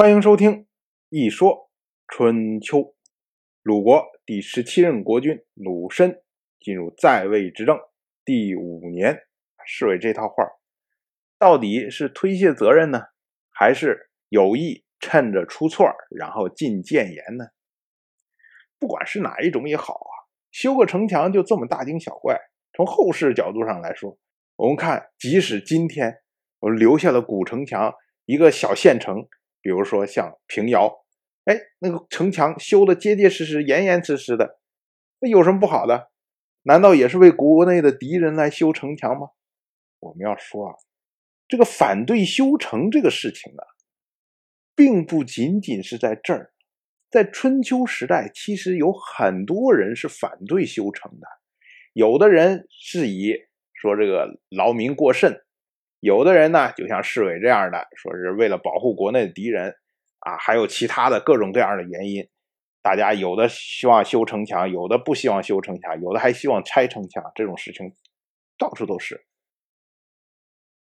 欢迎收听《一说春秋》。鲁国第十七任国君鲁申进入在位执政第五年，侍卫这套话到底是推卸责任呢，还是有意趁着出错然后进谏言呢？不管是哪一种也好啊，修个城墙就这么大惊小怪。从后世角度上来说，我们看，即使今天我们留下了古城墙，一个小县城。比如说像平遥，哎，那个城墙修的结结实实、严严实实的，那有什么不好的？难道也是为国内的敌人来修城墙吗？我们要说啊，这个反对修城这个事情啊，并不仅仅是在这儿，在春秋时代，其实有很多人是反对修城的。有的人是以说这个劳民过甚。有的人呢，就像侍卫这样的，说是为了保护国内的敌人，啊，还有其他的各种各样的原因。大家有的希望修城墙，有的不希望修城墙，有的还希望拆城墙。这种事情到处都是。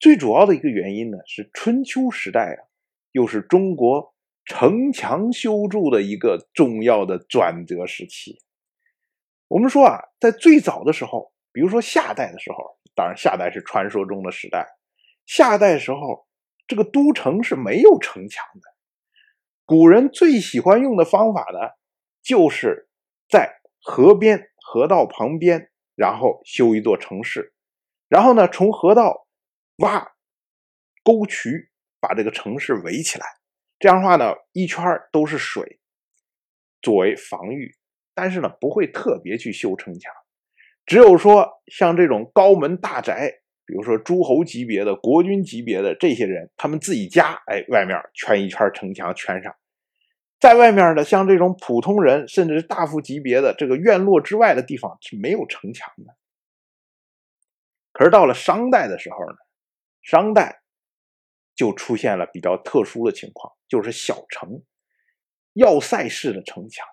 最主要的一个原因呢，是春秋时代啊，又是中国城墙修筑的一个重要的转折时期。我们说啊，在最早的时候，比如说夏代的时候，当然夏代是传说中的时代。夏代时候，这个都城是没有城墙的。古人最喜欢用的方法呢，就是在河边、河道旁边，然后修一座城市，然后呢，从河道挖沟渠，把这个城市围起来。这样的话呢，一圈都是水，作为防御。但是呢，不会特别去修城墙，只有说像这种高门大宅。比如说诸侯级别的、国君级别的这些人，他们自己家哎，外面圈一圈城墙圈上，在外面的像这种普通人，甚至是大夫级别的这个院落之外的地方是没有城墙的。可是到了商代的时候呢，商代就出现了比较特殊的情况，就是小城、要塞式的城墙。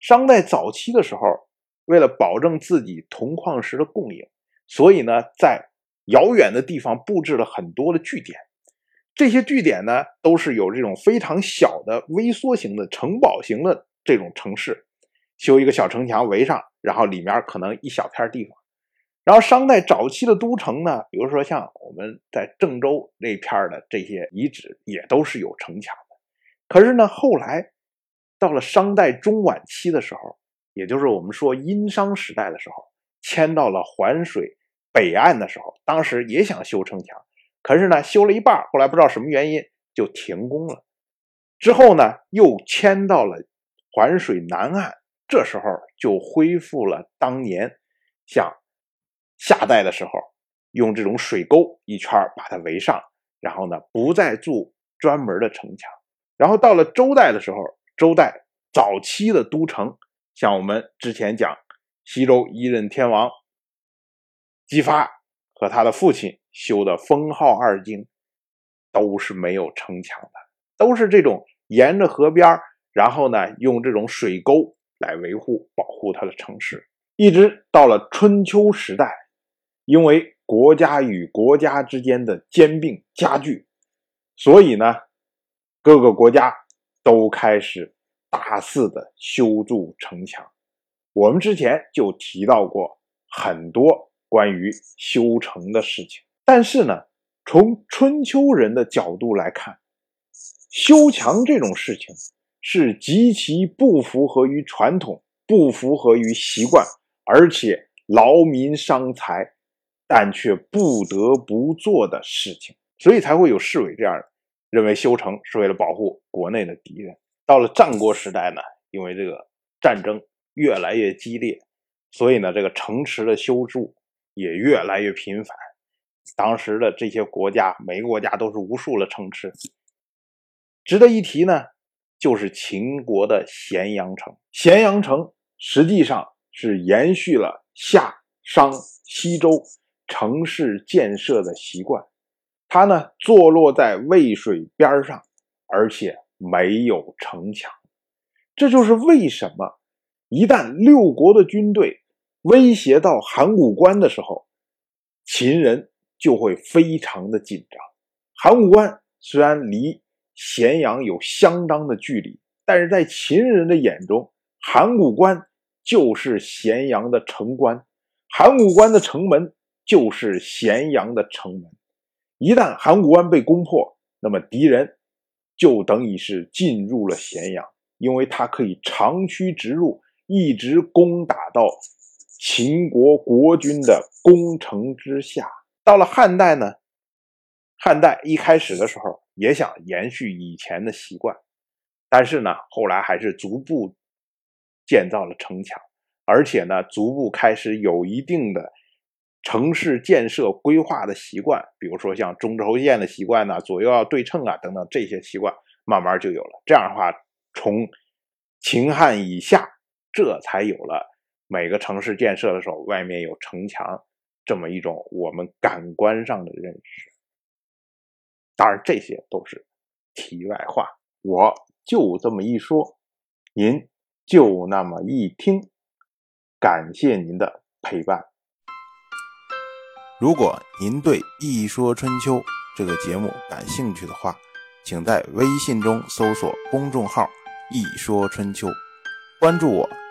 商代早期的时候，为了保证自己铜矿石的供应，所以呢，在遥远的地方布置了很多的据点，这些据点呢都是有这种非常小的微缩型的城堡型的这种城市，修一个小城墙围上，然后里面可能一小片地方。然后商代早期的都城呢，比如说像我们在郑州那片的这些遗址，也都是有城墙的。可是呢，后来到了商代中晚期的时候，也就是我们说殷商时代的时候，迁到了环水。北岸的时候，当时也想修城墙，可是呢，修了一半，后来不知道什么原因就停工了。之后呢，又迁到了环水南岸，这时候就恢复了当年像夏代的时候用这种水沟一圈把它围上，然后呢，不再筑专门的城墙。然后到了周代的时候，周代早期的都城，像我们之前讲西周一任天王。姬发和他的父亲修的封号二京，都是没有城墙的，都是这种沿着河边然后呢用这种水沟来维护保护他的城市。一直到了春秋时代，因为国家与国家之间的兼并加剧，所以呢各个国家都开始大肆的修筑城墙。我们之前就提到过很多。关于修城的事情，但是呢，从春秋人的角度来看，修墙这种事情是极其不符合于传统、不符合于习惯，而且劳民伤财，但却不得不做的事情，所以才会有侍卫这样认为修城是为了保护国内的敌人。到了战国时代呢，因为这个战争越来越激烈，所以呢，这个城池的修筑。也越来越频繁。当时的这些国家，每个国家都是无数的城池。值得一提呢，就是秦国的咸阳城。咸阳城实际上是延续了夏、商、西周城市建设的习惯。它呢，坐落在渭水边上，而且没有城墙。这就是为什么一旦六国的军队。威胁到函谷关的时候，秦人就会非常的紧张。函谷关虽然离咸阳有相当的距离，但是在秦人的眼中，函谷关就是咸阳的城关，函谷关的城门就是咸阳的城门。一旦函谷关被攻破，那么敌人就等于是进入了咸阳，因为他可以长驱直入，一直攻打到秦国国君的攻城之下。到了汉代呢？汉代一开始的时候也想延续以前的习惯，但是呢，后来还是逐步建造了城墙，而且呢，逐步开始有一定的城市建设规划的习惯，比如说像中轴线的习惯呢，左右要对称啊，等等这些习惯慢慢就有了。这样的话，从秦汉以下，这才有了每个城市建设的时候外面有城墙这么一种我们感官上的认识。当然，这些都是题外话，我就这么一说，您就那么一听。感谢您的陪伴。如果您对《一说春秋》这个节目感兴趣的话，请在微信中搜索公众号“一说春秋”，关注我。